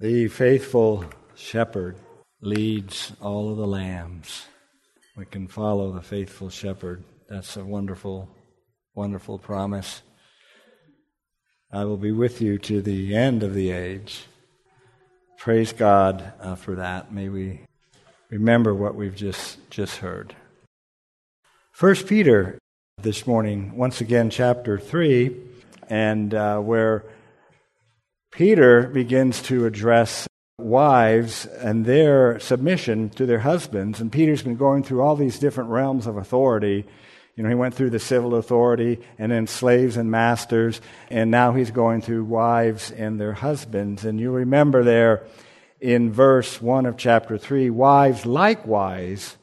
The faithful shepherd leads all of the lambs. We can follow the faithful shepherd. That's a wonderful, wonderful promise. I will be with you to the end of the age. Praise God uh, for that. May we remember what we've just, just heard. First Peter this morning, once again, chapter 3, and uh, where Peter begins to address wives and their submission to their husbands. And Peter's been going through all these different realms of authority. You know, he went through the civil authority and then slaves and masters, and now he's going through wives and their husbands. And you remember there in verse 1 of chapter 3 wives likewise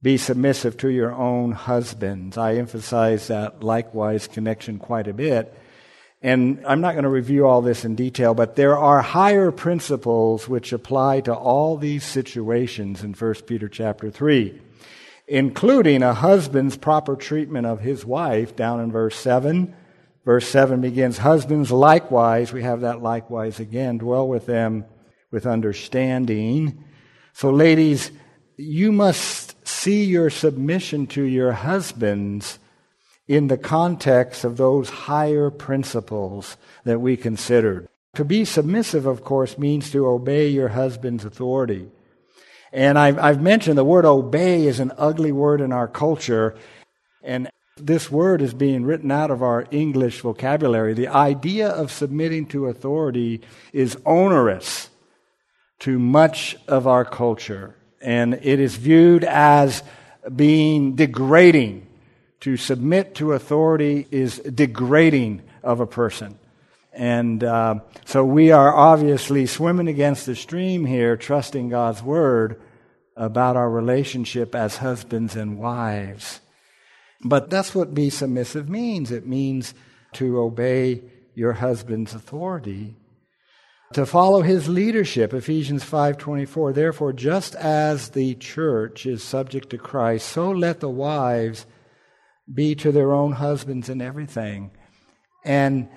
be submissive to your own husbands. I emphasize that likewise connection quite a bit and I'm not going to review all this in detail, but there are higher principles which apply to all these situations in 1 Peter chapter 3, including a husband's proper treatment of his wife down in verse 7. Verse 7 begins, Husbands likewise, we have that likewise again, dwell with them with understanding. So, ladies, you must see your submission to your husbands in the context of those higher principles that we considered. To be submissive, of course, means to obey your husband's authority. And I've, I've mentioned the word obey is an ugly word in our culture, and this word is being written out of our English vocabulary. The idea of submitting to authority is onerous to much of our culture, and it is viewed as being degrading to submit to authority is degrading of a person. And uh, so we are obviously swimming against the stream here, trusting God's word about our relationship as husbands and wives. But that's what be submissive means. It means to obey your husband's authority to follow his leadership ephesians 5.24 therefore just as the church is subject to christ so let the wives be to their own husbands and everything. And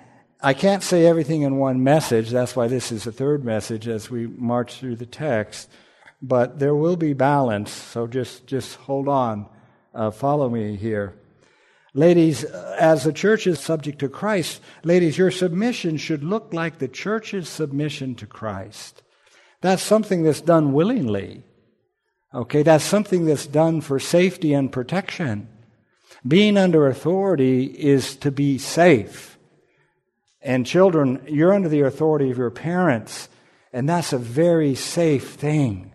I can't say everything in one message. That's why this is the third message as we march through the text. But there will be balance, so just, just hold on. Uh, follow me here. Ladies, as the church is subject to Christ, ladies, your submission should look like the church's submission to Christ. That's something that's done willingly. Okay, that's something that's done for safety and protection. Being under authority is to be safe. And children, you're under the authority of your parents, and that's a very safe thing.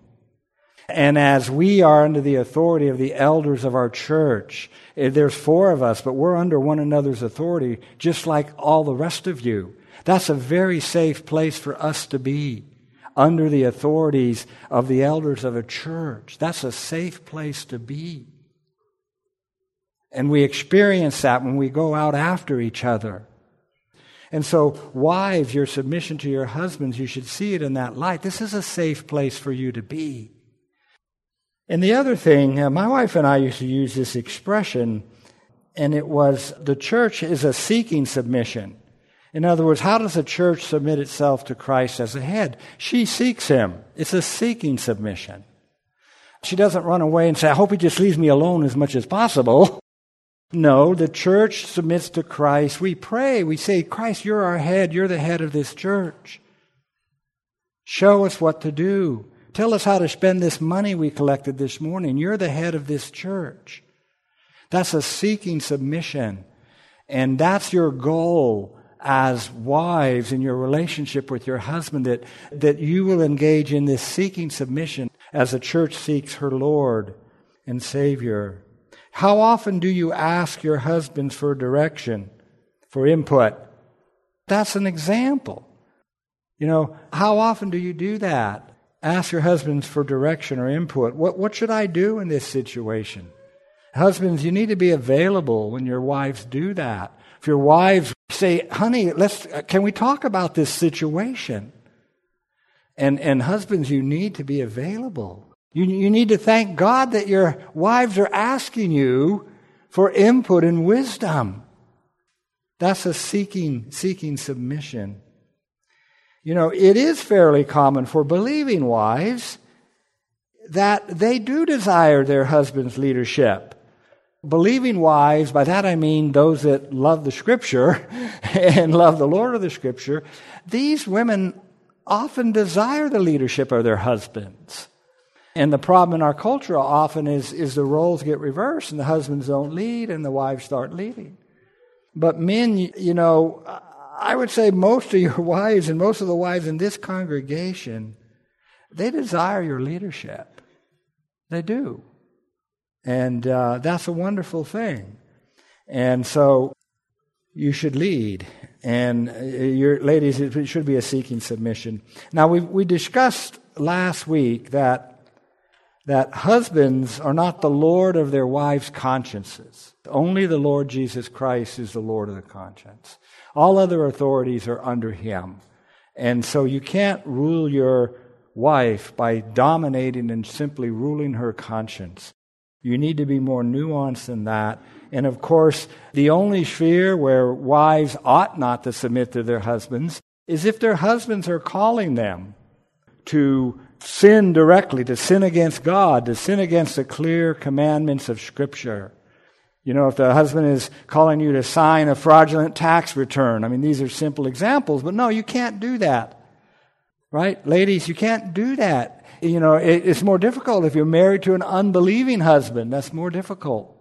And as we are under the authority of the elders of our church, eh, there's four of us, but we're under one another's authority, just like all the rest of you. That's a very safe place for us to be, under the authorities of the elders of a church. That's a safe place to be. And we experience that when we go out after each other. And so, wives, your submission to your husbands, you should see it in that light. This is a safe place for you to be. And the other thing, uh, my wife and I used to use this expression, and it was the church is a seeking submission. In other words, how does a church submit itself to Christ as a head? She seeks him. It's a seeking submission. She doesn't run away and say, I hope he just leaves me alone as much as possible. No, the church submits to Christ. We pray. We say, Christ, you're our head. You're the head of this church. Show us what to do. Tell us how to spend this money we collected this morning. You're the head of this church. That's a seeking submission. And that's your goal as wives in your relationship with your husband, that, that you will engage in this seeking submission as the church seeks her Lord and Savior. How often do you ask your husbands for direction, for input? That's an example. You know, how often do you do that? Ask your husbands for direction or input. What, what should I do in this situation? Husbands, you need to be available when your wives do that. If your wives say, honey, let's, uh, can we talk about this situation? And, and husbands, you need to be available. You, you need to thank God that your wives are asking you for input and wisdom. That's a seeking, seeking submission. You know, it is fairly common for believing wives that they do desire their husband's leadership. Believing wives, by that I mean those that love the scripture and love the Lord of the scripture, these women often desire the leadership of their husbands. And the problem in our culture often is, is the roles get reversed and the husbands don't lead and the wives start leading. But men, you know, I would say most of your wives and most of the wives in this congregation, they desire your leadership. They do. And uh, that's a wonderful thing. And so you should lead. And uh, your ladies, it should be a seeking submission. Now, we, we discussed last week that that husbands are not the Lord of their wives' consciences. Only the Lord Jesus Christ is the Lord of the conscience. All other authorities are under him. And so you can't rule your wife by dominating and simply ruling her conscience. You need to be more nuanced than that. And of course, the only sphere where wives ought not to submit to their husbands is if their husbands are calling them to sin directly, to sin against God, to sin against the clear commandments of Scripture. You know, if the husband is calling you to sign a fraudulent tax return, I mean, these are simple examples, but no, you can't do that. Right? Ladies, you can't do that. You know, it's more difficult if you're married to an unbelieving husband. That's more difficult.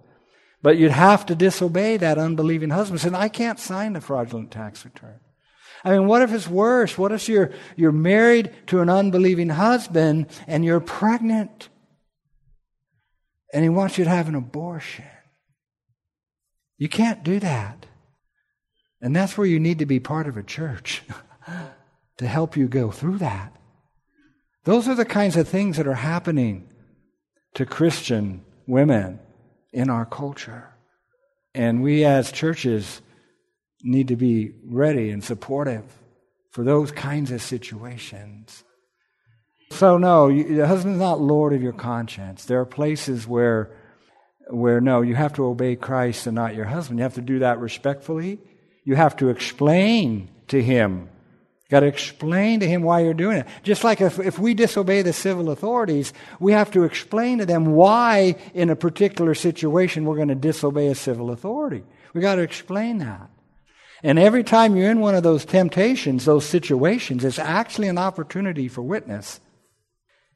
But you'd have to disobey that unbelieving husband. Say, I can't sign a fraudulent tax return. I mean, what if it's worse? What if you're, you're married to an unbelieving husband and you're pregnant and he wants you to have an abortion? You can't do that. And that's where you need to be part of a church to help you go through that. Those are the kinds of things that are happening to Christian women in our culture. And we as churches need to be ready and supportive for those kinds of situations. So, no, you, the husband's not Lord of your conscience. There are places where, where, no, you have to obey Christ and not your husband. You have to do that respectfully. You have to explain to him. You got to explain to him why you're doing it. Just like if, if we disobey the civil authorities, we have to explain to them why, in a particular situation, we're going to disobey a civil authority. We got to explain that. And every time you're in one of those temptations, those situations, it's actually an opportunity for witness.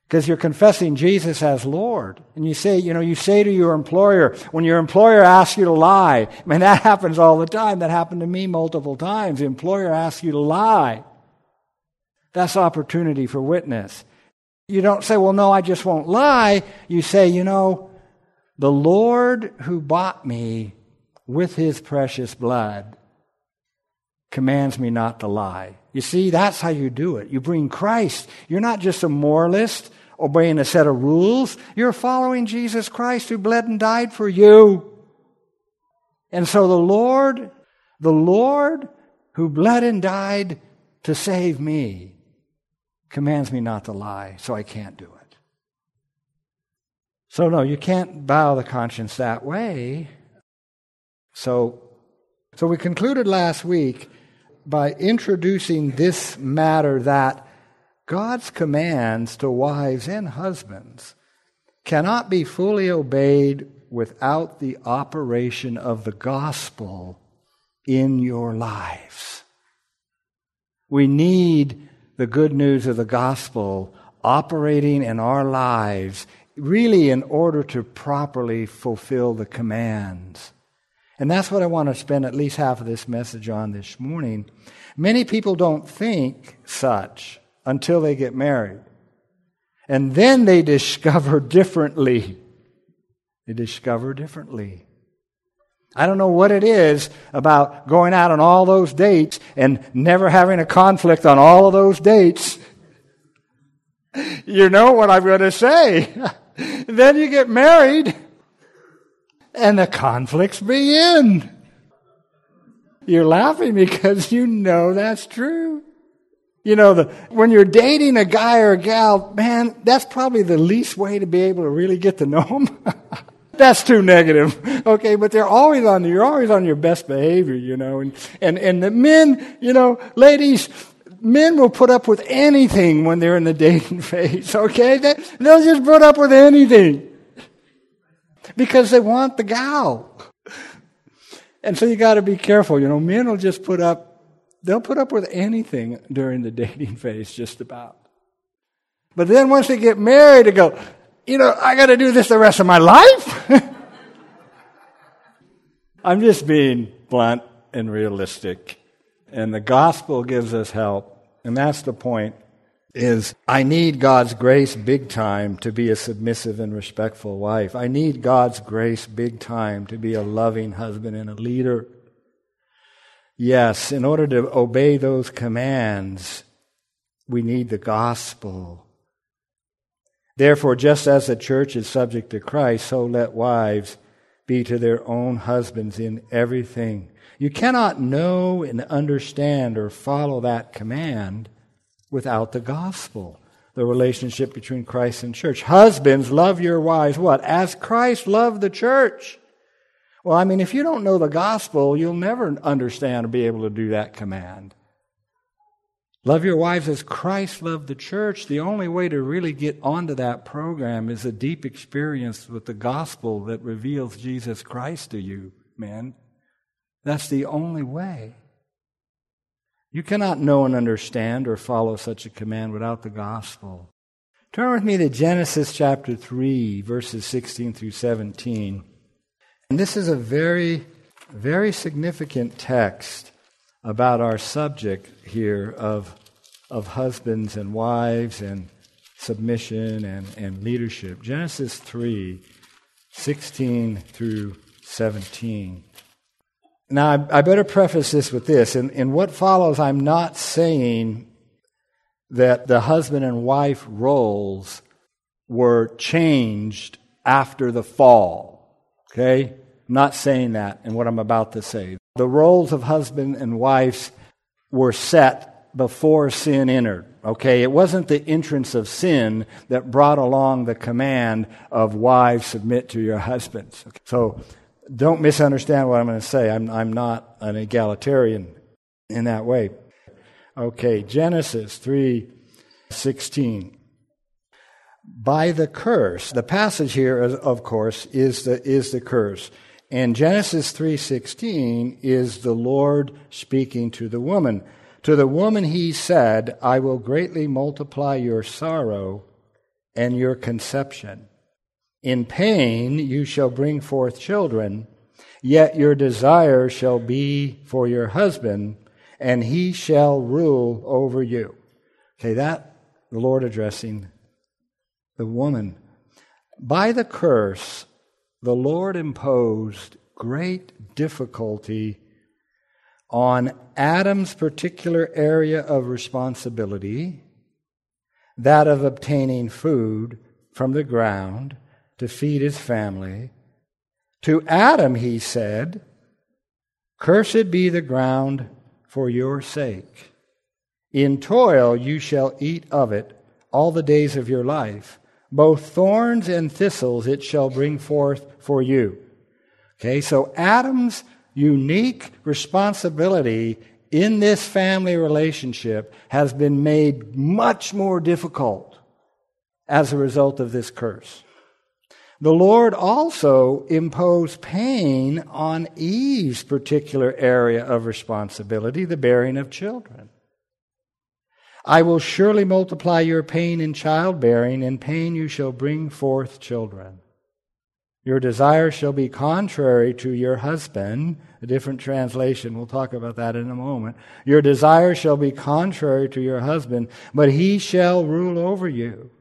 Because you're confessing Jesus as Lord. And you say, you know, you say to your employer, when your employer asks you to lie, I mean, that happens all the time. That happened to me multiple times. The employer asks you to lie. That's opportunity for witness. You don't say, well, no, I just won't lie. You say, you know, the Lord who bought me with his precious blood commands me not to lie. You see, that's how you do it. You bring Christ. You're not just a moralist obeying a set of rules. You're following Jesus Christ who bled and died for you. And so the Lord, the Lord who bled and died to save me commands me not to lie, so I can't do it. So no, you can't bow the conscience that way. So so we concluded last week by introducing this matter that God's commands to wives and husbands cannot be fully obeyed without the operation of the gospel in your lives. We need the good news of the gospel operating in our lives, really, in order to properly fulfill the commands and that's what I want to spend at least half of this message on this morning. Many people don't think such until they get married. And then they discover differently. They discover differently. I don't know what it is about going out on all those dates and never having a conflict on all of those dates. You know what I'm going to say. then you get married and the conflicts begin. You're laughing because you know that's true. You know, the, when you're dating a guy or a gal, man, that's probably the least way to be able to really get to know them. that's too negative. Okay, but they're always on, you're always on your best behavior, you know, and, and, and the men, you know, ladies, men will put up with anything when they're in the dating phase, okay? They, they'll just put up with anything because they want the gal. And so you got to be careful. You know, men will just put up, they'll put up with anything during the dating phase, just about. But then once they get married, they go, you know, I got to do this the rest of my life? I'm just being blunt and realistic. And the gospel gives us help. And that's the point is I need God's grace big time to be a submissive and respectful wife. I need God's grace big time to be a loving husband and a leader. Yes, in order to obey those commands, we need the gospel. Therefore, just as the church is subject to Christ, so let wives be to their own husbands in everything. You cannot know and understand or follow that command without the gospel, the relationship between Christ and church. Husbands, love your wives, what? As Christ loved the church. Well, I mean, if you don't know the gospel, you'll never understand or be able to do that command. Love your wives as Christ loved the church. The only way to really get onto that program is a deep experience with the gospel that reveals Jesus Christ to you, men. That's the only way. You cannot know and understand or follow such a command without the gospel. Turn with me to Genesis chapter 3, verses 16 through 17. And this is a very, very significant text about our subject here of, of husbands and wives and submission and, and leadership. Genesis 3, 16 through 17. Now, I, I better preface this with this. In, in what follows, I'm not saying that the husband and wife roles were changed after the fall. Okay? Not saying that in what I'm about to say. The roles of husband and wives were set before sin entered. Okay? It wasn't the entrance of sin that brought along the command of wives submit to your husbands. Okay? So don't misunderstand what I'm going to say. I'm, I'm not an egalitarian in that way. Okay, Genesis 3:16. By the curse. The passage here of course is the is the curse. And Genesis 3:16 is the Lord speaking to the woman. To the woman he said, I will greatly multiply your sorrow and your conception. In pain you shall bring forth children, yet your desire shall be for your husband, and he shall rule over you. Okay, that the Lord addressing the woman. By the curse, the Lord imposed great difficulty on Adam's particular area of responsibility, that of obtaining food from the ground to feed his family. To Adam he said, Cursed be the ground for your sake. In toil you shall eat of it all the days of your life. Both thorns and thistles it shall bring forth for you. Okay, so Adam's unique responsibility in this family relationship has been made much more difficult as a result of this curse. The Lord also imposed pain on Eve's particular area of responsibility, the bearing of children. I will surely multiply your pain in childbearing, in pain you shall bring forth children. Your desire shall be contrary to your husband. A different translation, we'll talk about that in a moment. Your desire shall be contrary to your husband, but he shall rule over you.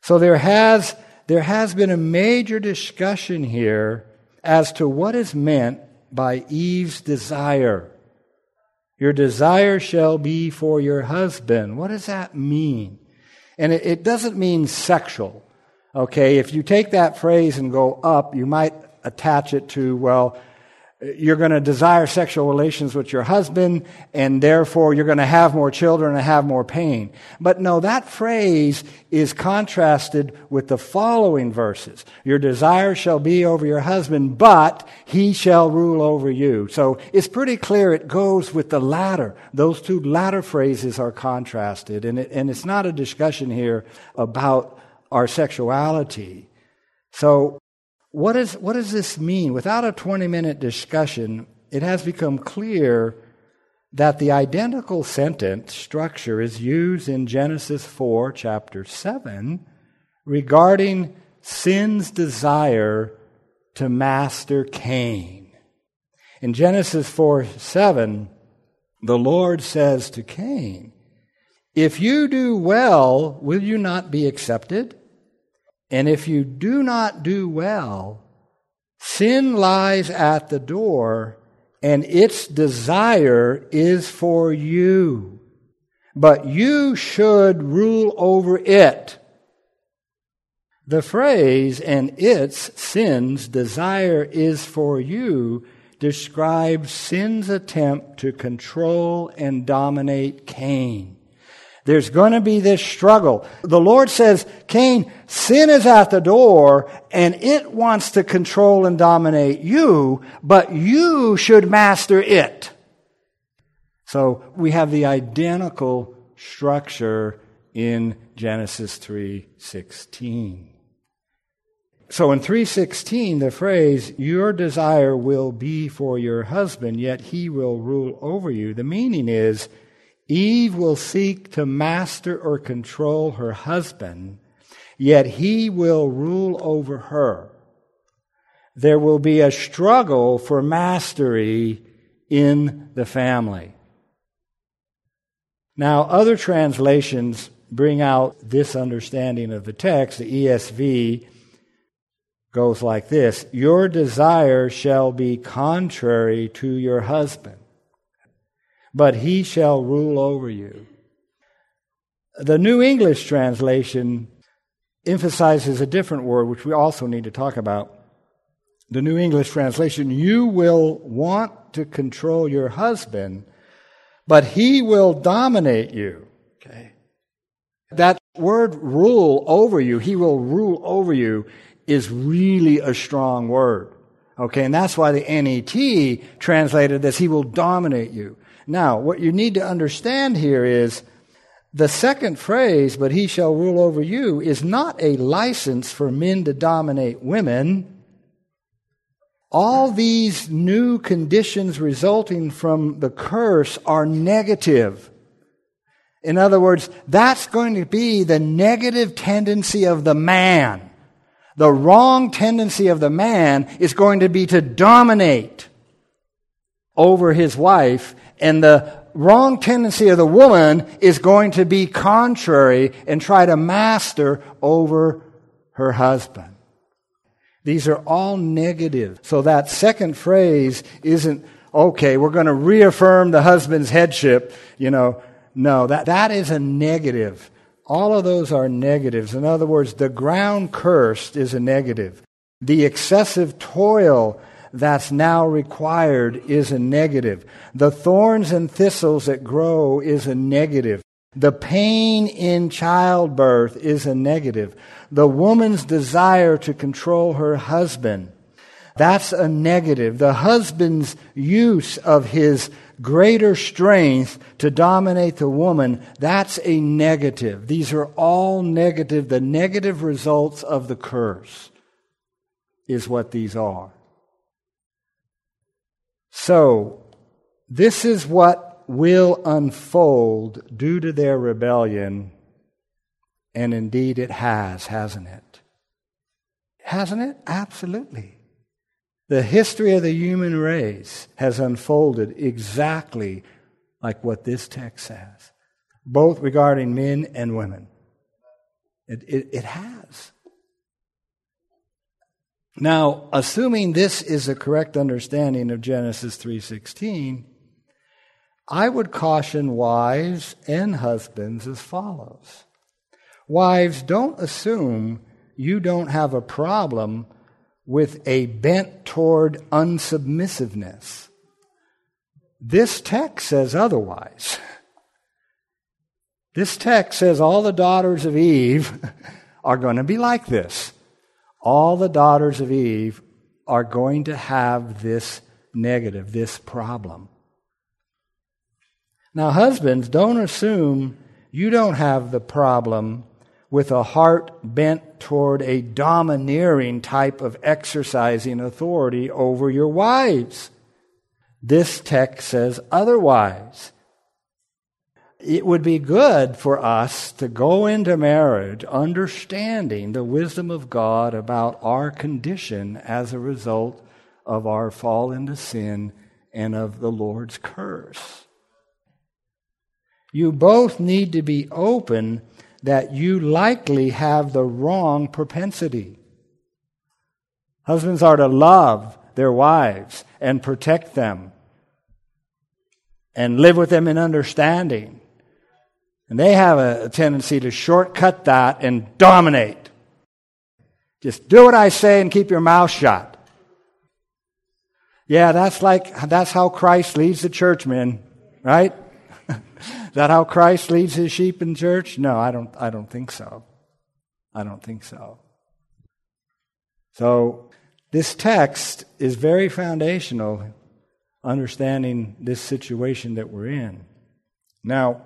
So there has there has been a major discussion here as to what is meant by Eve's desire. Your desire shall be for your husband. What does that mean? And it, it doesn't mean sexual. Okay, if you take that phrase and go up, you might attach it to, well, you're going to desire sexual relations with your husband, and therefore you're going to have more children and have more pain. But no, that phrase is contrasted with the following verses. Your desire shall be over your husband, but he shall rule over you. So it's pretty clear it goes with the latter. Those two latter phrases are contrasted, and, it, and it's not a discussion here about our sexuality. So what, is, what does this mean? Without a 20 minute discussion, it has become clear that the identical sentence structure is used in Genesis 4, chapter 7, regarding sin's desire to master Cain. In Genesis 4 7, the Lord says to Cain, If you do well, will you not be accepted? And if you do not do well, sin lies at the door and its desire is for you. But you should rule over it. The phrase, and its sin's desire is for you, describes sin's attempt to control and dominate Cain. There's going to be this struggle. The Lord says, Cain, sin is at the door and it wants to control and dominate you, but you should master it. So we have the identical structure in Genesis 3:16. So in 3:16 the phrase your desire will be for your husband yet he will rule over you the meaning is Eve will seek to master or control her husband, yet he will rule over her. There will be a struggle for mastery in the family. Now, other translations bring out this understanding of the text. The ESV goes like this Your desire shall be contrary to your husband but he shall rule over you. The New English translation emphasizes a different word, which we also need to talk about. The New English translation, you will want to control your husband, but he will dominate you. Okay. That word rule over you, he will rule over you, is really a strong word. Okay, and that's why the NET translated this, he will dominate you. Now, what you need to understand here is the second phrase, but he shall rule over you, is not a license for men to dominate women. All these new conditions resulting from the curse are negative. In other words, that's going to be the negative tendency of the man. The wrong tendency of the man is going to be to dominate over his wife and the wrong tendency of the woman is going to be contrary and try to master over her husband. These are all negative. So that second phrase isn't, okay, we're going to reaffirm the husband's headship, you know. No, that, that is a negative. All of those are negatives. In other words, the ground cursed is a negative. The excessive toil that's now required is a negative. The thorns and thistles that grow is a negative. The pain in childbirth is a negative. The woman's desire to control her husband, that's a negative. The husband's use of his greater strength to dominate the woman, that's a negative. These are all negative. The negative results of the curse is what these are. So, this is what will unfold due to their rebellion, and indeed it has, hasn't it? Hasn't it? Absolutely. The history of the human race has unfolded exactly like what this text says, both regarding men and women. It, it, it has. Now, assuming this is a correct understanding of Genesis 3:16, I would caution wives and husbands as follows. Wives, don't assume you don't have a problem with a bent toward unsubmissiveness. This text says otherwise. This text says all the daughters of Eve are going to be like this. All the daughters of Eve are going to have this negative, this problem. Now, husbands, don't assume you don't have the problem with a heart bent toward a domineering type of exercising authority over your wives. This text says otherwise. It would be good for us to go into marriage understanding the wisdom of God about our condition as a result of our fall into sin and of the Lord's curse. You both need to be open that you likely have the wrong propensity. Husbands are to love their wives and protect them and live with them in understanding. And they have a tendency to shortcut that and dominate. Just do what I say and keep your mouth shut. Yeah, that's like, that's how Christ leads the church, men, right? Is that how Christ leads his sheep in church? No, I don't, I don't think so. I don't think so. So, this text is very foundational, understanding this situation that we're in. Now,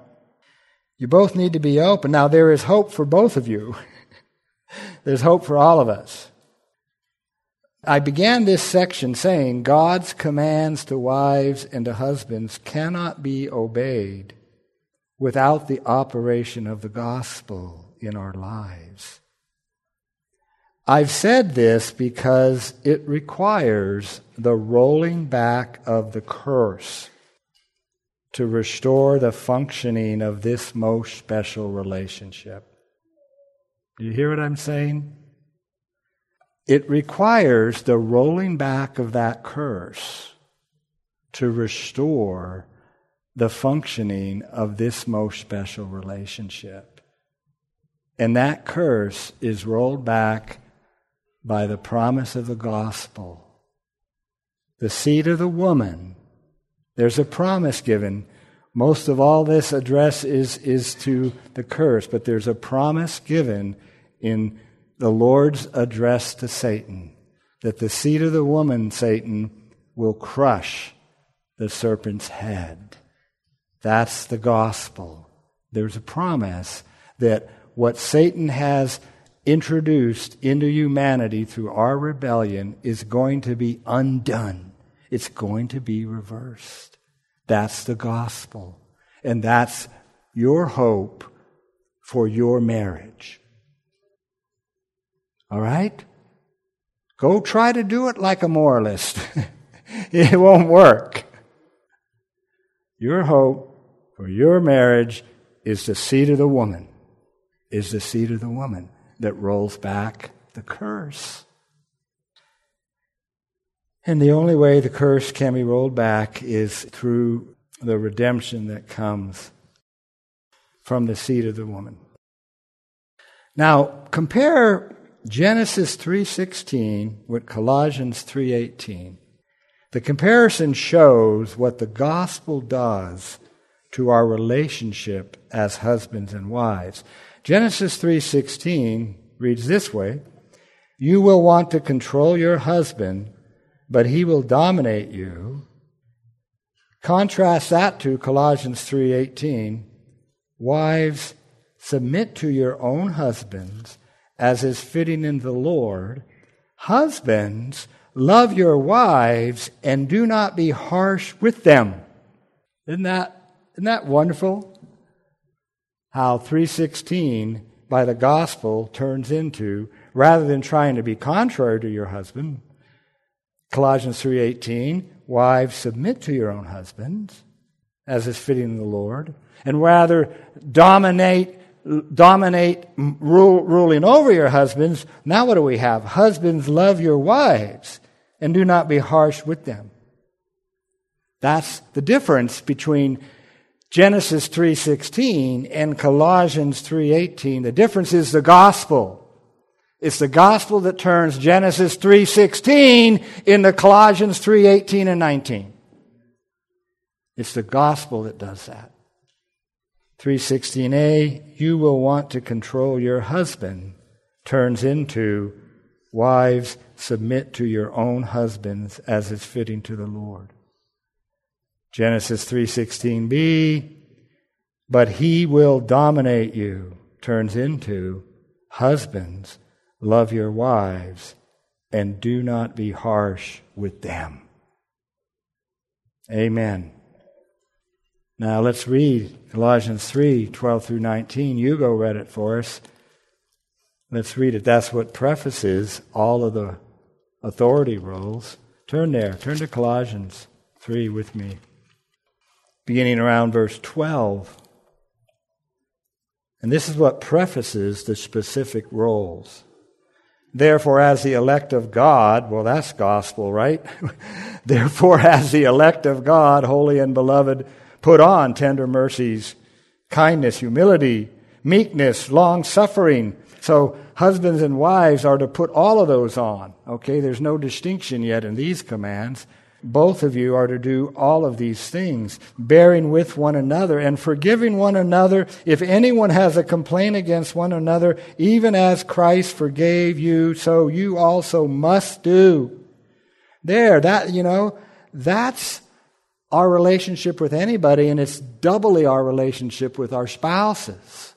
you both need to be open. Now, there is hope for both of you. There's hope for all of us. I began this section saying God's commands to wives and to husbands cannot be obeyed without the operation of the gospel in our lives. I've said this because it requires the rolling back of the curse to restore the functioning of this most special relationship. You hear what I'm saying? It requires the rolling back of that curse to restore the functioning of this most special relationship. And that curse is rolled back by the promise of the gospel. The seed of the woman, there's a promise given. Most of all this address is, is to the curse, but there's a promise given in the Lord's address to Satan that the seed of the woman, Satan, will crush the serpent's head. That's the gospel. There's a promise that what Satan has introduced into humanity through our rebellion is going to be undone. It's going to be reversed. That's the gospel. And that's your hope for your marriage. All right? Go try to do it like a moralist. it won't work. Your hope for your marriage is the seed of the woman, is the seed of the woman that rolls back the curse. And the only way the curse can be rolled back is through the redemption that comes from the seed of the woman. Now, compare Genesis 3:16 with Colossians 3:18. The comparison shows what the gospel does to our relationship as husbands and wives. Genesis 3:16 reads this way, "You will want to control your husband, but he will dominate you." Contrast that to Colossians 3:18, "Wives, submit to your own husbands as is fitting in the Lord. Husbands, love your wives and do not be harsh with them." Isn't that isn't that wonderful? How 316 by the gospel turns into rather than trying to be contrary to your husband, Colossians 3:18, wives submit to your own husbands as is fitting in the Lord, and rather dominate dominate rule, ruling over your husbands. Now what do we have? Husbands love your wives and do not be harsh with them. That's the difference between Genesis 3:16 and Colossians 3:18. The difference is the gospel. It's the gospel that turns Genesis 3:16 into Colossians 3:18 and 19. It's the gospel that does that. 316a, you will want to control your husband, turns into wives submit to your own husbands as is fitting to the Lord. Genesis 3:16b, but he will dominate you, turns into husbands Love your wives and do not be harsh with them. Amen. Now let's read Colossians 3 12 through 19. Hugo read it for us. Let's read it. That's what prefaces all of the authority roles. Turn there. Turn to Colossians 3 with me. Beginning around verse 12. And this is what prefaces the specific roles. Therefore, as the elect of God, well, that's gospel, right? Therefore, as the elect of God, holy and beloved, put on tender mercies, kindness, humility, meekness, long suffering. So, husbands and wives are to put all of those on. Okay, there's no distinction yet in these commands both of you are to do all of these things, bearing with one another and forgiving one another if anyone has a complaint against one another, even as Christ forgave you, so you also must do. There, that, you know, that's our relationship with anybody, and it's doubly our relationship with our spouses.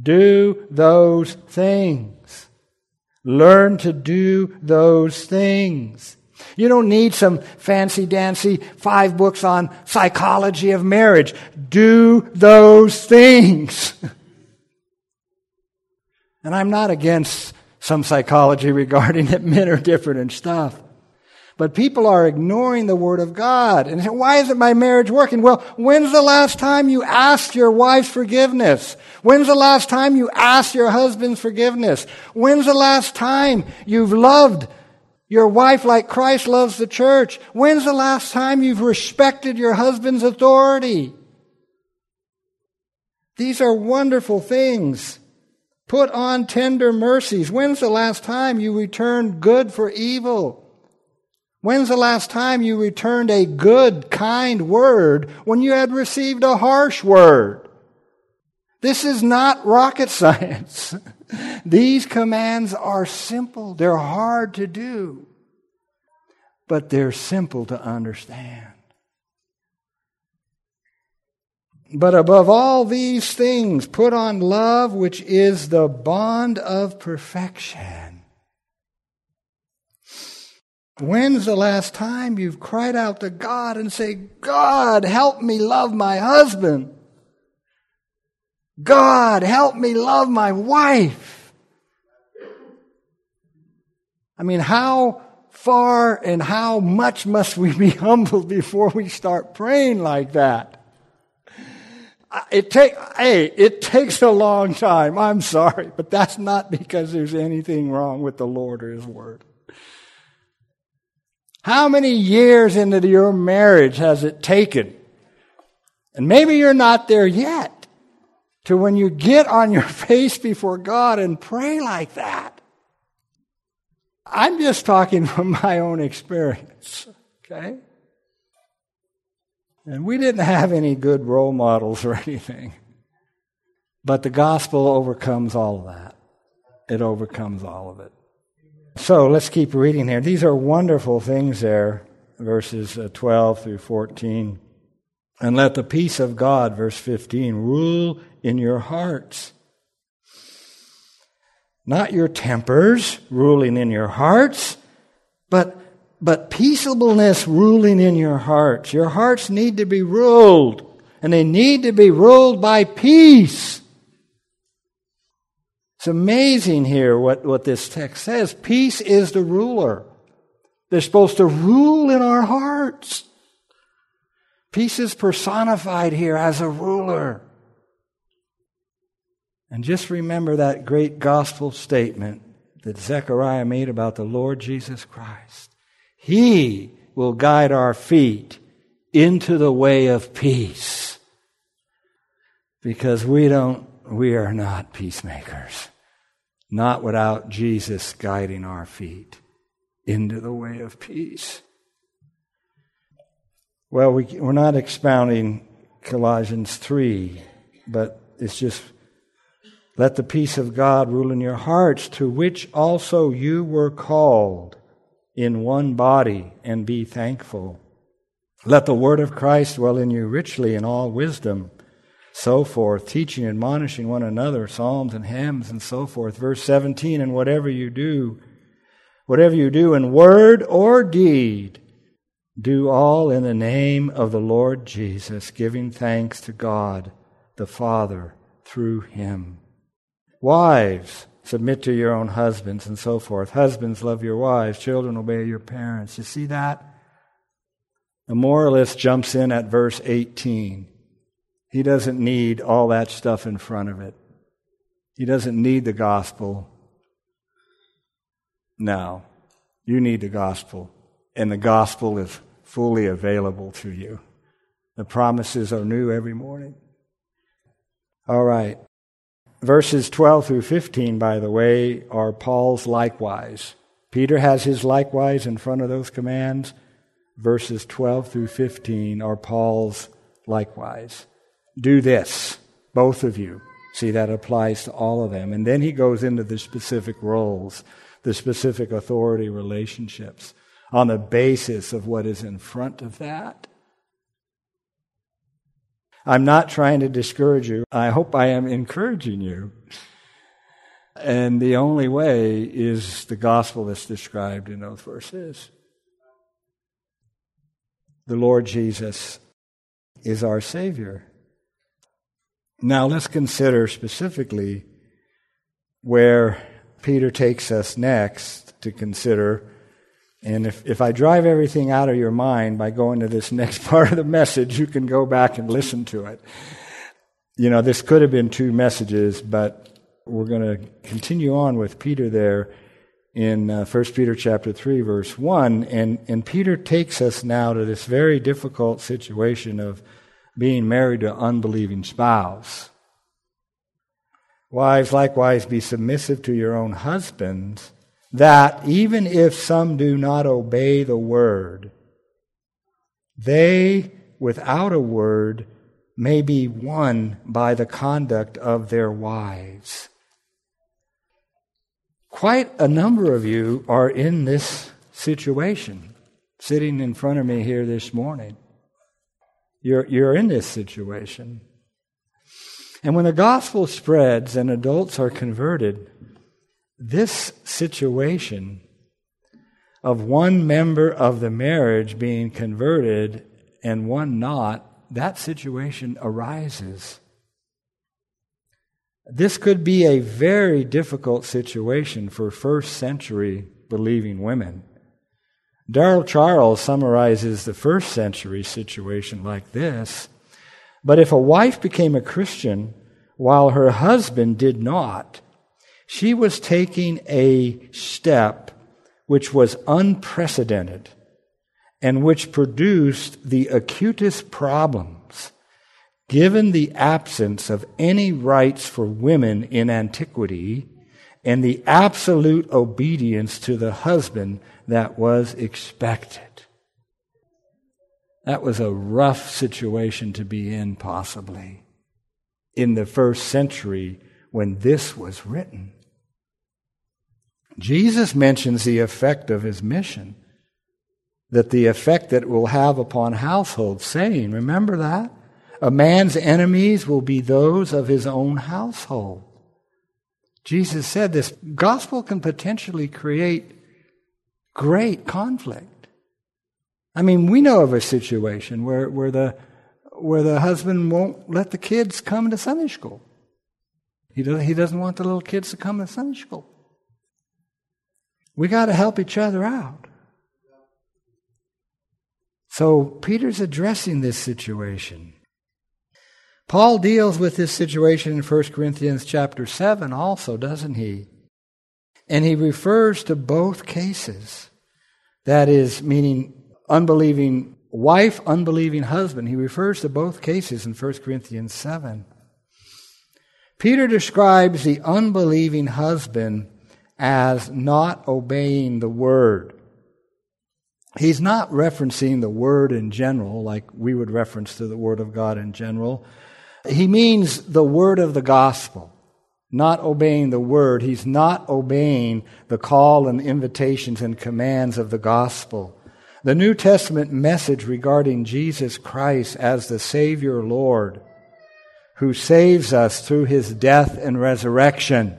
Do those things. Learn to do those things. You don't need some fancy dancy five books on psychology of marriage. Do those things. and I'm not against some psychology regarding that men are different and stuff. But people are ignoring the Word of God. And why isn't my marriage working? Well, when's the last time you asked your wife's forgiveness? When's the last time you asked your husband's forgiveness? When's the last time you've loved your wife like Christ loves the church. When's the last time you've respected your husband's authority? These are wonderful things. Put on tender mercies. When's the last time you returned good for evil? When's the last time you returned a good, kind word when you had received a harsh word? This is not rocket science. These commands are simple. They're hard to do, but they're simple to understand. But above all these things, put on love, which is the bond of perfection. When's the last time you've cried out to God and say, God, help me love my husband? God, help me love my wife. I mean, how far and how much must we be humbled before we start praying like that? It take, hey, it takes a long time. I'm sorry, but that's not because there's anything wrong with the Lord or His Word. How many years into your marriage has it taken? And maybe you're not there yet to when you get on your face before God and pray like that. I'm just talking from my own experience, okay? And we didn't have any good role models or anything. But the gospel overcomes all of that. It overcomes all of it. So let's keep reading here. These are wonderful things there, verses uh, 12 through 14. And let the peace of God, verse 15, rule in your hearts. Not your tempers ruling in your hearts, but, but peaceableness ruling in your hearts. Your hearts need to be ruled, and they need to be ruled by peace. It's amazing here what, what this text says. Peace is the ruler. They're supposed to rule in our hearts. Peace is personified here as a ruler. And just remember that great gospel statement that Zechariah made about the Lord Jesus Christ. He will guide our feet into the way of peace. Because we don't, we are not peacemakers. not without Jesus guiding our feet into the way of peace. Well, we, we're not expounding Colossians 3, but it's just let the peace of God rule in your hearts, to which also you were called in one body, and be thankful. Let the word of Christ dwell in you richly in all wisdom, so forth, teaching, and admonishing one another, psalms and hymns, and so forth. Verse 17, and whatever you do, whatever you do in word or deed, do all in the name of the Lord Jesus, giving thanks to God the Father through him. Wives, submit to your own husbands and so forth. Husbands, love your wives. Children, obey your parents. You see that? The moralist jumps in at verse 18. He doesn't need all that stuff in front of it. He doesn't need the gospel. No, you need the gospel, and the gospel is fully available to you. The promises are new every morning. All right. Verses 12 through 15, by the way, are Paul's likewise. Peter has his likewise in front of those commands. Verses 12 through 15 are Paul's likewise. Do this, both of you. See, that applies to all of them. And then he goes into the specific roles, the specific authority relationships on the basis of what is in front of that. I'm not trying to discourage you. I hope I am encouraging you. And the only way is the gospel that's described in those verses. The Lord Jesus is our Savior. Now let's consider specifically where Peter takes us next to consider and if, if I drive everything out of your mind by going to this next part of the message, you can go back and listen to it. You know, this could have been two messages, but we're going to continue on with Peter there in uh, 1 Peter chapter 3 verse 1 and and Peter takes us now to this very difficult situation of being married to unbelieving spouse. Wives likewise be submissive to your own husbands that even if some do not obey the word, they, without a word, may be won by the conduct of their wives. Quite a number of you are in this situation, sitting in front of me here this morning. You're, you're in this situation. And when the gospel spreads and adults are converted, this situation of one member of the marriage being converted and one not, that situation arises. This could be a very difficult situation for first century believing women. Daryl Charles summarizes the first century situation like this But if a wife became a Christian while her husband did not, she was taking a step which was unprecedented and which produced the acutest problems given the absence of any rights for women in antiquity and the absolute obedience to the husband that was expected. That was a rough situation to be in, possibly, in the first century when this was written. Jesus mentions the effect of his mission, that the effect that it will have upon households, saying, remember that? A man's enemies will be those of his own household. Jesus said this gospel can potentially create great conflict. I mean, we know of a situation where, where, the, where the husband won't let the kids come to Sunday school. He, does, he doesn't want the little kids to come to Sunday school. We got to help each other out. So Peter's addressing this situation. Paul deals with this situation in 1 Corinthians chapter 7 also, doesn't he? And he refers to both cases. That is, meaning unbelieving wife, unbelieving husband. He refers to both cases in 1 Corinthians 7. Peter describes the unbelieving husband as not obeying the word. He's not referencing the word in general, like we would reference to the word of God in general. He means the word of the gospel, not obeying the word. He's not obeying the call and invitations and commands of the gospel. The New Testament message regarding Jesus Christ as the Savior Lord, who saves us through his death and resurrection.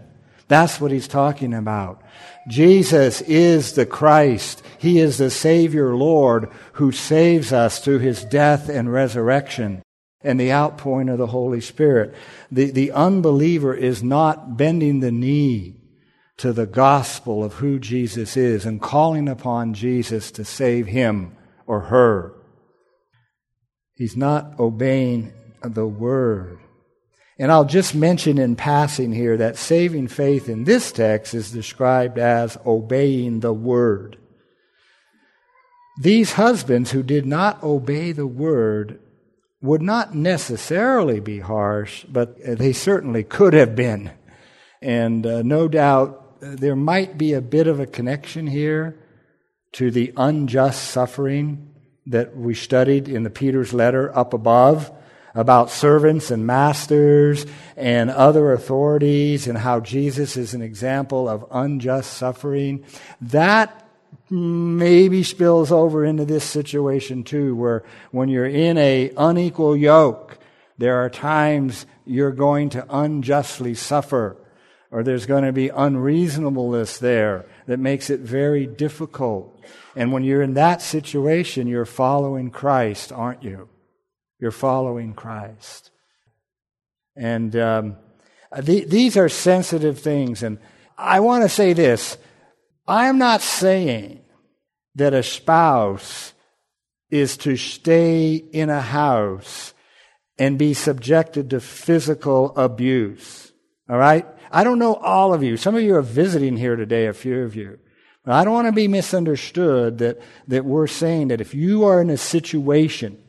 That's what he's talking about. Jesus is the Christ. He is the Savior Lord who saves us through his death and resurrection and the outpouring of the Holy Spirit. The, the unbeliever is not bending the knee to the gospel of who Jesus is and calling upon Jesus to save him or her. He's not obeying the word. And I'll just mention in passing here that saving faith in this text is described as obeying the word. These husbands who did not obey the word would not necessarily be harsh, but they certainly could have been. And uh, no doubt uh, there might be a bit of a connection here to the unjust suffering that we studied in the Peter's letter up above about servants and masters and other authorities and how Jesus is an example of unjust suffering. That maybe spills over into this situation too, where when you're in a unequal yoke, there are times you're going to unjustly suffer, or there's going to be unreasonableness there that makes it very difficult. And when you're in that situation, you're following Christ, aren't you? You're following Christ. And um, the, these are sensitive things. And I want to say this I am not saying that a spouse is to stay in a house and be subjected to physical abuse. All right? I don't know all of you. Some of you are visiting here today, a few of you. But I don't want to be misunderstood that, that we're saying that if you are in a situation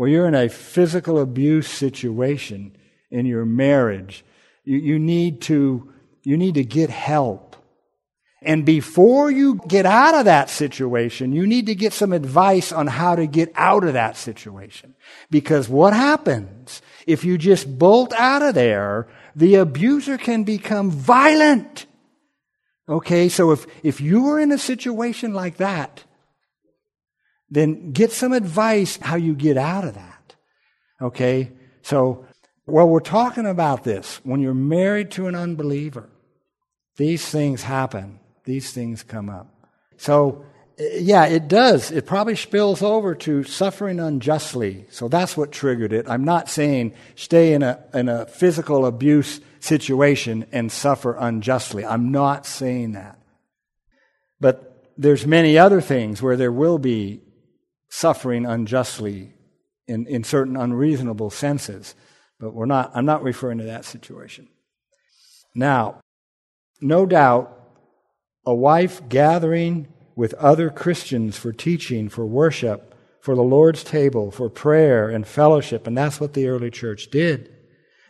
where you're in a physical abuse situation in your marriage, you, you, need, to, you need to get help. And before you get out of that situation, you need to get some advice on how to get out of that situation. Because what happens if you just bolt out of there, the abuser can become violent. Okay, so if, if you are in a situation like that, then get some advice how you get out of that. Okay? So, well, we're talking about this. When you're married to an unbeliever, these things happen. These things come up. So, yeah, it does. It probably spills over to suffering unjustly. So that's what triggered it. I'm not saying stay in a, in a physical abuse situation and suffer unjustly. I'm not saying that. But there's many other things where there will be suffering unjustly in, in certain unreasonable senses. But we're not, I'm not referring to that situation. Now, no doubt, a wife gathering with other Christians for teaching, for worship, for the Lord's table, for prayer and fellowship, and that's what the early church did.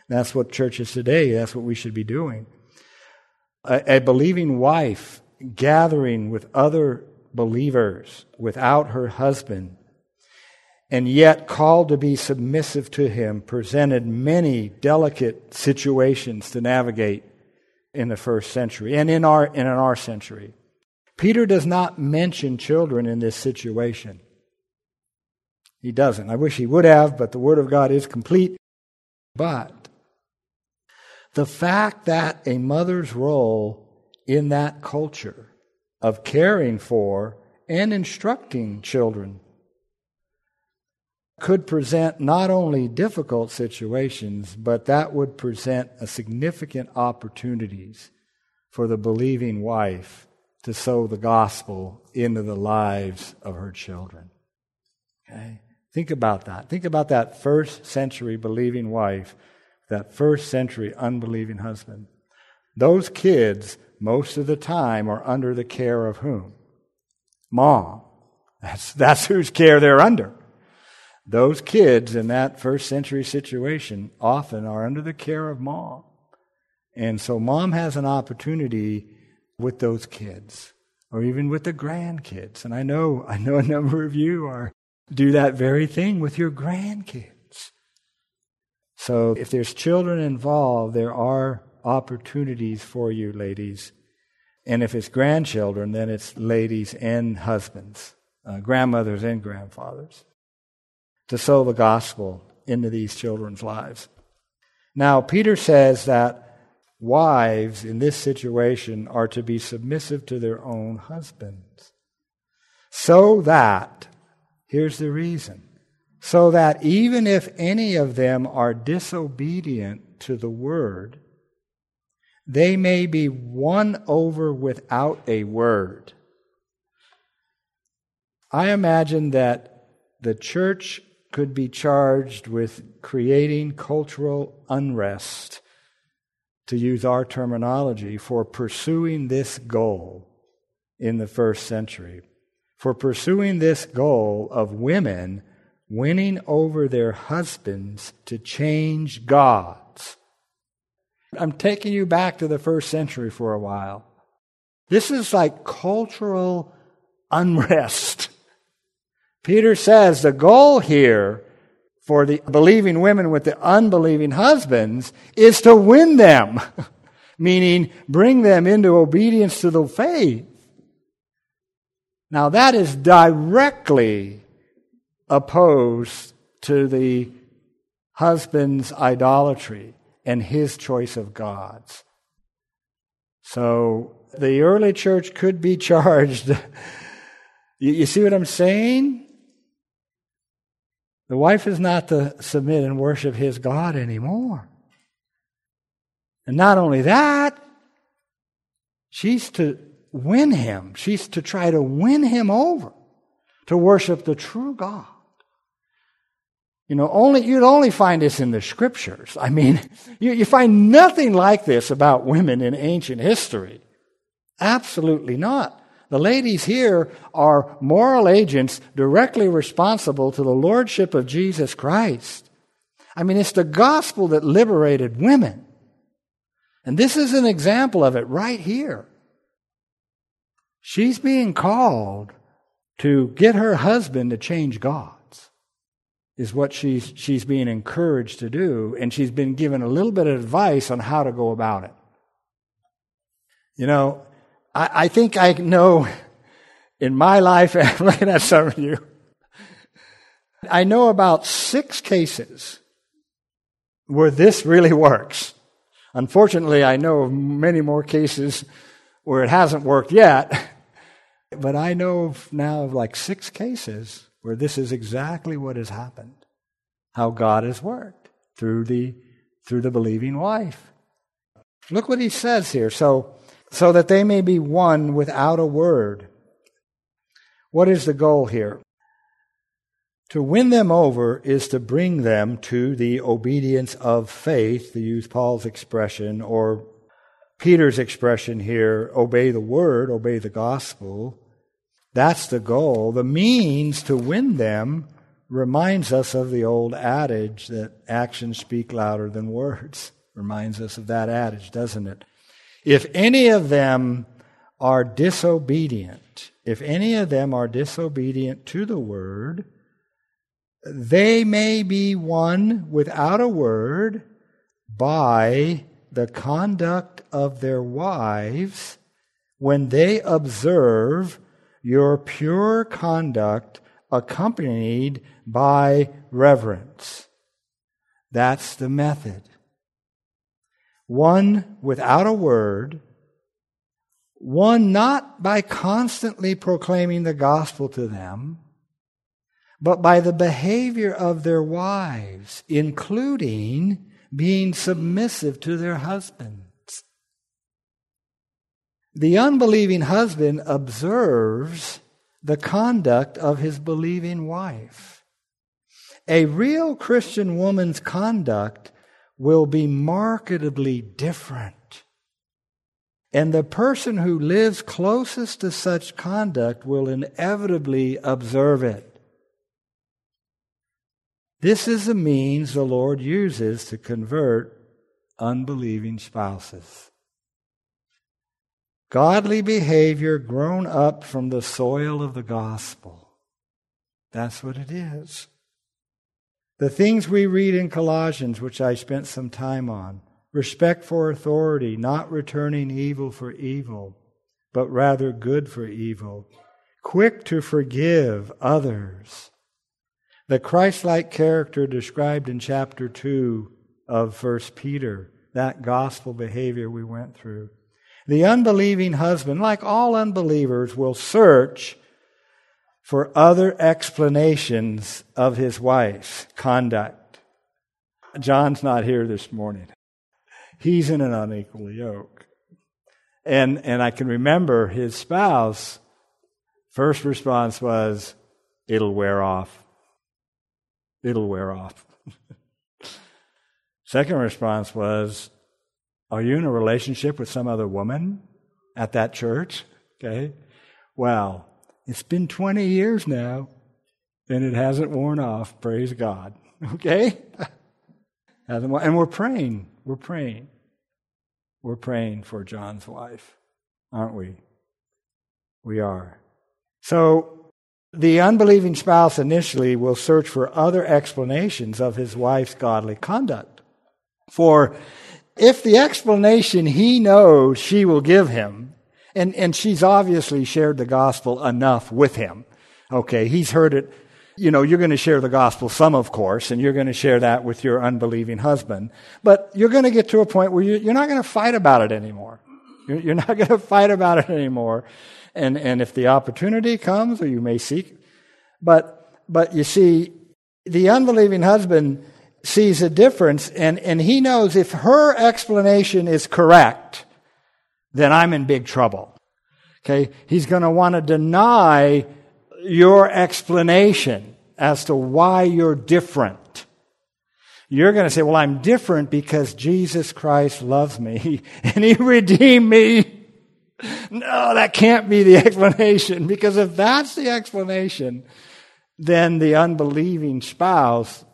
That's what churches today, that's what we should be doing. A, a believing wife gathering with other believers without her husband, and yet called to be submissive to him, presented many delicate situations to navigate in the first century and in our, in our century. Peter does not mention children in this situation. He doesn't. I wish he would have, but the Word of God is complete. But the fact that a mother's role in that culture of caring for and instructing children could present not only difficult situations, but that would present a significant opportunities for the believing wife to sow the gospel into the lives of her children. Okay? Think about that. Think about that first century believing wife, that first century unbelieving husband. Those kids most of the time are under the care of whom? Mom. That's, that's whose care they're under. those kids in that first century situation often are under the care of mom. And so mom has an opportunity with those kids or even with the grandkids. And I know I know a number of you are do that very thing with your grandkids. So if there's children involved, there are opportunities for you, ladies. And if it's grandchildren, then it's ladies and husbands, uh, grandmothers and grandfathers, to sow the gospel into these children's lives. Now, Peter says that wives in this situation are to be submissive to their own husbands. So that, here's the reason, so that even if any of them are disobedient to the word, they may be won over without a word. I imagine that the church could be charged with creating cultural unrest, to use our terminology, for pursuing this goal in the first century. For pursuing this goal of women winning over their husbands to change God I'm taking you back to the first century for a while. This is like cultural unrest. Peter says the goal here for the believing women with the unbelieving husbands is to win them, meaning bring them into obedience to the faith. Now that is directly opposed to the husband's idolatry and his choice of gods. So the early church could be charged. you, see what I'm saying? The wife is not to submit and worship his God anymore. And not only that, she's to win him. She's to try to win him over to worship the true God. You know, only, you'd only find this in the scriptures. I mean, you, you find nothing like this about women in ancient history. Absolutely not. The ladies here are moral agents directly responsible to the lordship of Jesus Christ. I mean, it's the gospel that liberated women. And this is an example of it right here. She's being called to get her husband to change God is what she's, she's being encouraged to do, and she's been given a little bit of advice on how to go about it. You know, I, I think I know in my life, I'm looking at some of you, I know about six cases where this really works. Unfortunately, I know of many more cases where it hasn't worked yet, but I know now of like six cases where this is exactly what has happened. How God has worked through the through the believing wife. Look what he says here. So so that they may be won without a word. What is the goal here? To win them over is to bring them to the obedience of faith, to use Paul's expression, or Peter's expression here obey the word, obey the gospel. That's the goal. The means to win them reminds us of the old adage that actions speak louder than words. Reminds us of that adage, doesn't it? If any of them are disobedient, if any of them are disobedient to the word, they may be won without a word by the conduct of their wives when they observe your pure conduct accompanied by reverence. That's the method. Won without a word, won not by constantly proclaiming the gospel to them, but by the behavior of their wives, including being submissive to their husbands. The unbelieving husband observes the conduct of his believing wife. A real Christian woman's conduct will be markedly different. And the person who lives closest to such conduct will inevitably observe it. This is the means the Lord uses to convert unbelieving spouses. Godly behavior grown up from the soil of the gospel. That's what it is. The things we read in Colossians, which I spent some time on respect for authority, not returning evil for evil, but rather good for evil, quick to forgive others. The Christ like character described in chapter 2 of 1 Peter, that gospel behavior we went through. The unbelieving husband, like all unbelievers, will search for other explanations of his wife's conduct. John's not here this morning. He's in an unequal yoke. And, and I can remember his spouse, first response was, It'll wear off. It'll wear off. Second response was, Are you in a relationship with some other woman at that church? Okay. Well, it's been 20 years now, and it hasn't worn off. Praise God. Okay? and we're praying. We're praying. We're praying for John's wife, aren't we? We are. So, the unbelieving spouse initially will search for other explanations of his wife's godly conduct. For if the explanation he knows she will give him and, and she's obviously shared the gospel enough with him. Okay, he's heard it. You know, you're going to share the gospel some, of course, and you're going to share that with your unbelieving husband. But you're going to get to a point where you're not going to fight about it anymore. You're not going to fight about it anymore. And, and if the opportunity comes, or you may seek, but, but you see, the unbelieving husband sees a difference and, and he knows if her explanation is correct, then I'm in big trouble. Okay? He's going to want to deny your explanation as to why you're different. You're going to say, well, I'm different because Jesus Christ loves me and he redeemed me. No, that can't be the explanation because if that's the explanation, then the unbelieving spouse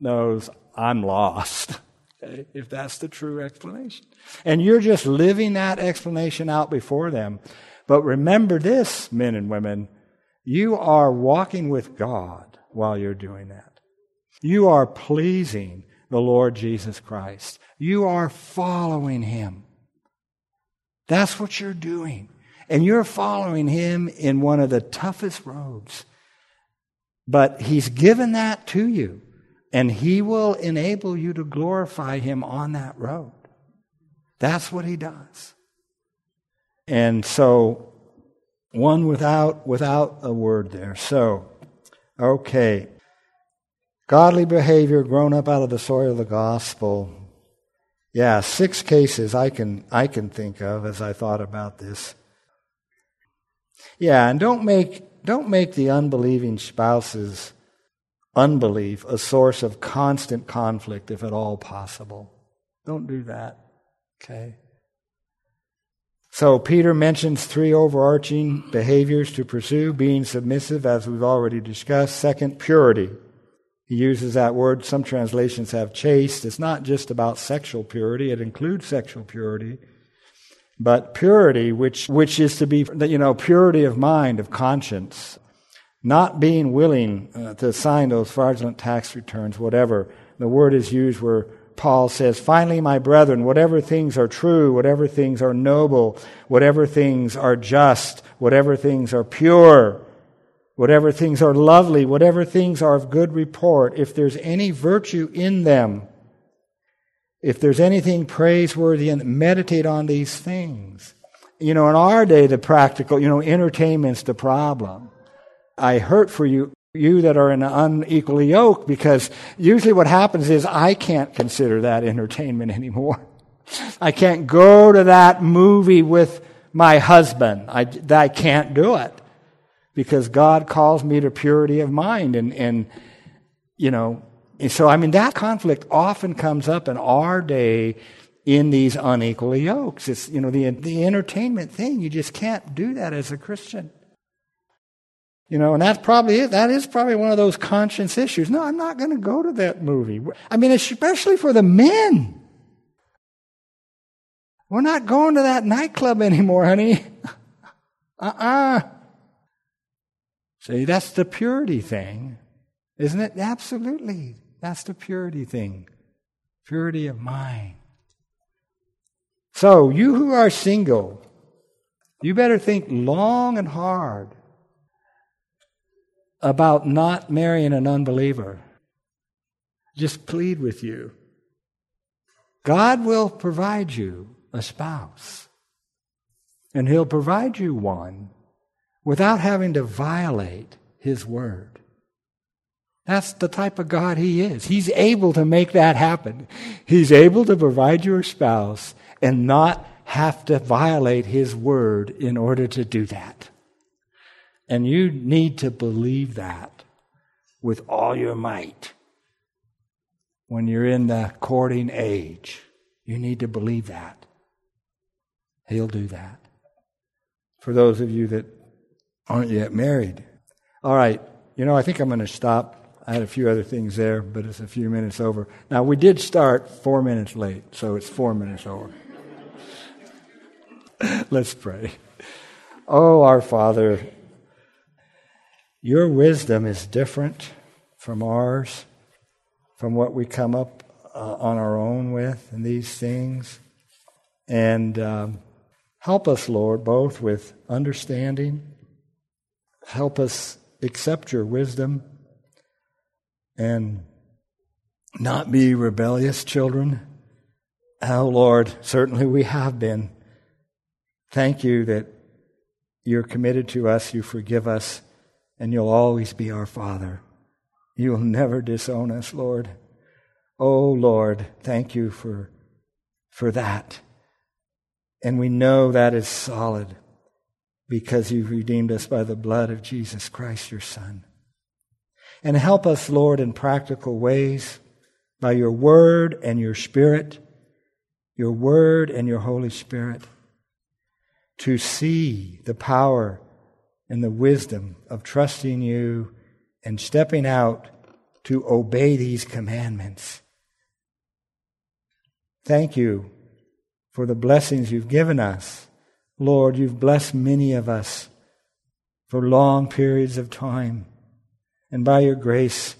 knows I'm lost. Okay? If that's the true explanation. And you're just living that explanation out before them. But remember this, men and women, you are walking with God while you're doing that. You are pleasing the Lord Jesus Christ. You are following Him. That's what you're doing. And you're following Him in one of the toughest roads. But He's given that to you, and He will enable you to glorify Him on that road. That's what he does. And so, won without, without a word there. So, okay. Godly behavior grown up out of the soil of the gospel. Yeah, six cases I can, I can think of as I thought about this. Yeah, and don't make, don't make the unbelieving spouse's unbelief a source of constant conflict if at all possible. Don't do that. Okay. So Peter mentions three overarching behaviors to pursue being submissive, as we've already discussed. Second, purity. He uses that word. Some translations have chaste. It's not just about sexual purity, it includes sexual purity. But purity, which, which is to be, you know, purity of mind, of conscience, not being willing uh, to sign those fraudulent tax returns, whatever. The word is used where Paul says, Finally, my brethren, whatever things are true, whatever things are noble, whatever things are just, whatever things are pure, whatever things are lovely, whatever things are of good report, if there's any virtue in them, if there's anything praiseworthy, and meditate on these things. You know, in our day, the practical, you know, entertainment's the problem. I hurt for you you that are in an unequally yoked because usually what happens is I can't consider that entertainment anymore. I can't go to that movie with my husband. I, I can't do it because God calls me to purity of mind and, and you know, and so I mean that conflict often comes up in our day in these unequally yokes. It's, you know, the, the entertainment thing. You just can't do that as a Christian. You know, and that's probably it. That is probably one of those conscience issues. No, I'm not going to go to that movie. I mean, especially for the men. We're not going to that nightclub anymore, honey. uh uh-uh. uh See, that's the purity thing, isn't it? Absolutely. That's the purity thing. Purity of mind. So, you who are single, you better think long and hard about not marrying an unbeliever. Just plead with you. God will provide you a spouse, and He'll provide you one without having to violate His word. That's the type of God He is. He's able to make that happen. He's able to provide you a spouse and not have to violate His word in order to do that. And you need to believe that with all your might. When you're in the courting age, you need to believe that. He'll do that. For those of you that aren't yet married. All right, you know, I think I'm going to stop. I had a few other things there, but it's a few minutes over. Now, we did start four minutes late, so it's four minutes over. Let's pray. Oh, our Father, your wisdom is different from ours, from what we come up uh, on our own with in these things. And um, help us, Lord, both with understanding. Help us accept your wisdom and not be rebellious children. Oh, Lord, certainly we have been. Thank you that you're committed to us, you forgive us, and you'll always be our Father. You'll never disown us, Lord. Oh, Lord, thank you for, for that. And we know that is solid because you've redeemed us by the blood of Jesus Christ, your Son. And help us, Lord, in practical ways by your word and your spirit, your word and your Holy Spirit, to see the power and the wisdom of trusting you and stepping out to obey these commandments. Thank you for the blessings you've given us. Lord, you've blessed many of us for long periods of time. And by your grace,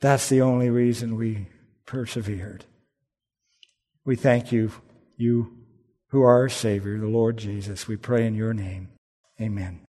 that's the only reason we persevered. We thank you, you who are our Savior, the Lord Jesus. We pray in your name. Amen.